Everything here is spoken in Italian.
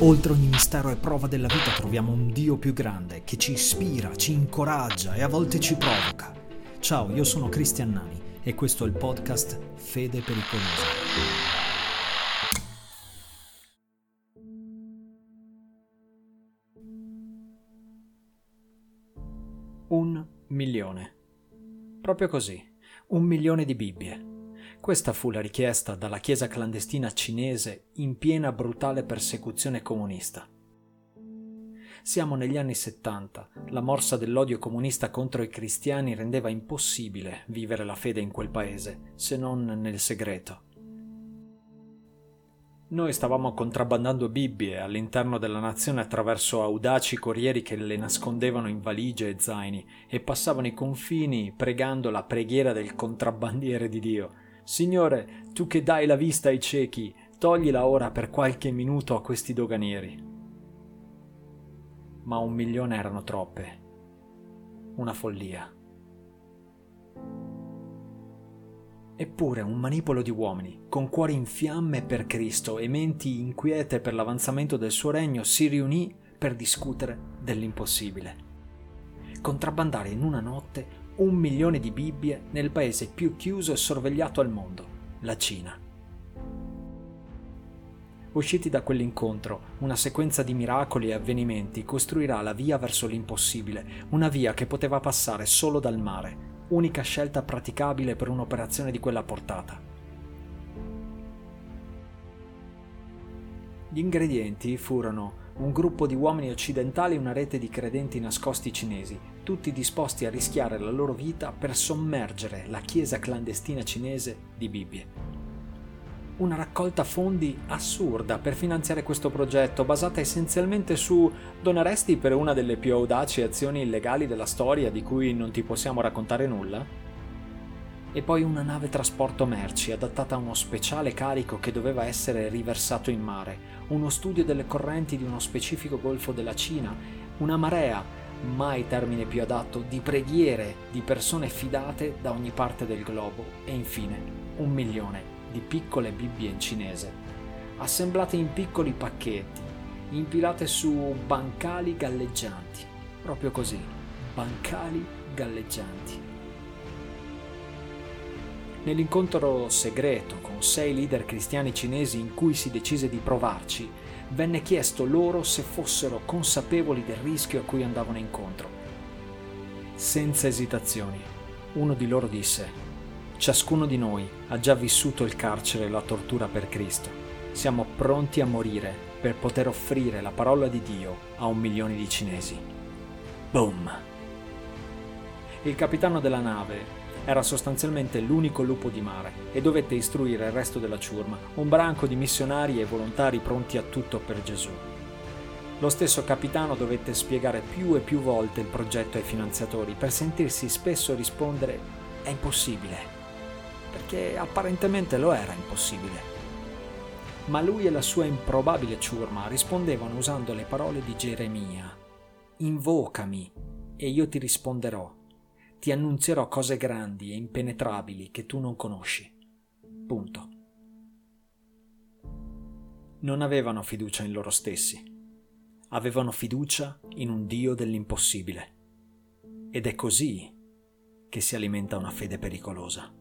Oltre ogni mistero e prova della vita troviamo un Dio più grande che ci ispira, ci incoraggia e a volte ci provoca. Ciao, io sono Cristian Nani e questo è il podcast Fede Pericolosa. Un milione. Proprio così, un milione di Bibbie. Questa fu la richiesta dalla Chiesa clandestina cinese in piena brutale persecuzione comunista. Siamo negli anni 70, la morsa dell'odio comunista contro i cristiani rendeva impossibile vivere la fede in quel paese, se non nel segreto. Noi stavamo contrabbandando Bibbie all'interno della nazione attraverso audaci corrieri che le nascondevano in valigie e zaini e passavano i confini pregando la preghiera del contrabbandiere di Dio Signore, tu che dai la vista ai ciechi, toglila ora per qualche minuto a questi doganieri. Ma un milione erano troppe. Una follia. Eppure un manipolo di uomini, con cuori in fiamme per Cristo e menti inquiete per l'avanzamento del suo regno, si riunì per discutere dell'impossibile. Contrabbandare in una notte un milione di Bibbie nel paese più chiuso e sorvegliato al mondo, la Cina. Usciti da quell'incontro, una sequenza di miracoli e avvenimenti costruirà la via verso l'impossibile, una via che poteva passare solo dal mare, unica scelta praticabile per un'operazione di quella portata. Gli ingredienti furono un gruppo di uomini occidentali e una rete di credenti nascosti cinesi, tutti disposti a rischiare la loro vita per sommergere la chiesa clandestina cinese di Bibbie. Una raccolta fondi assurda per finanziare questo progetto, basata essenzialmente su donaresti per una delle più audaci azioni illegali della storia di cui non ti possiamo raccontare nulla? E poi una nave trasporto merci adattata a uno speciale carico che doveva essere riversato in mare, uno studio delle correnti di uno specifico golfo della Cina, una marea, mai termine più adatto, di preghiere di persone fidate da ogni parte del globo. E infine un milione di piccole Bibbie in cinese, assemblate in piccoli pacchetti, impilate su bancali galleggianti, proprio così, bancali galleggianti. Nell'incontro segreto con sei leader cristiani cinesi in cui si decise di provarci, venne chiesto loro se fossero consapevoli del rischio a cui andavano incontro. Senza esitazioni, uno di loro disse, Ciascuno di noi ha già vissuto il carcere e la tortura per Cristo. Siamo pronti a morire per poter offrire la parola di Dio a un milione di cinesi. Boom! Il capitano della nave era sostanzialmente l'unico lupo di mare e dovette istruire il resto della ciurma, un branco di missionari e volontari pronti a tutto per Gesù. Lo stesso capitano dovette spiegare più e più volte il progetto ai finanziatori per sentirsi spesso rispondere è impossibile, perché apparentemente lo era impossibile. Ma lui e la sua improbabile ciurma rispondevano usando le parole di Geremia. Invocami e io ti risponderò ti annunzierò cose grandi e impenetrabili che tu non conosci. Punto. Non avevano fiducia in loro stessi, avevano fiducia in un Dio dell'impossibile. Ed è così che si alimenta una fede pericolosa.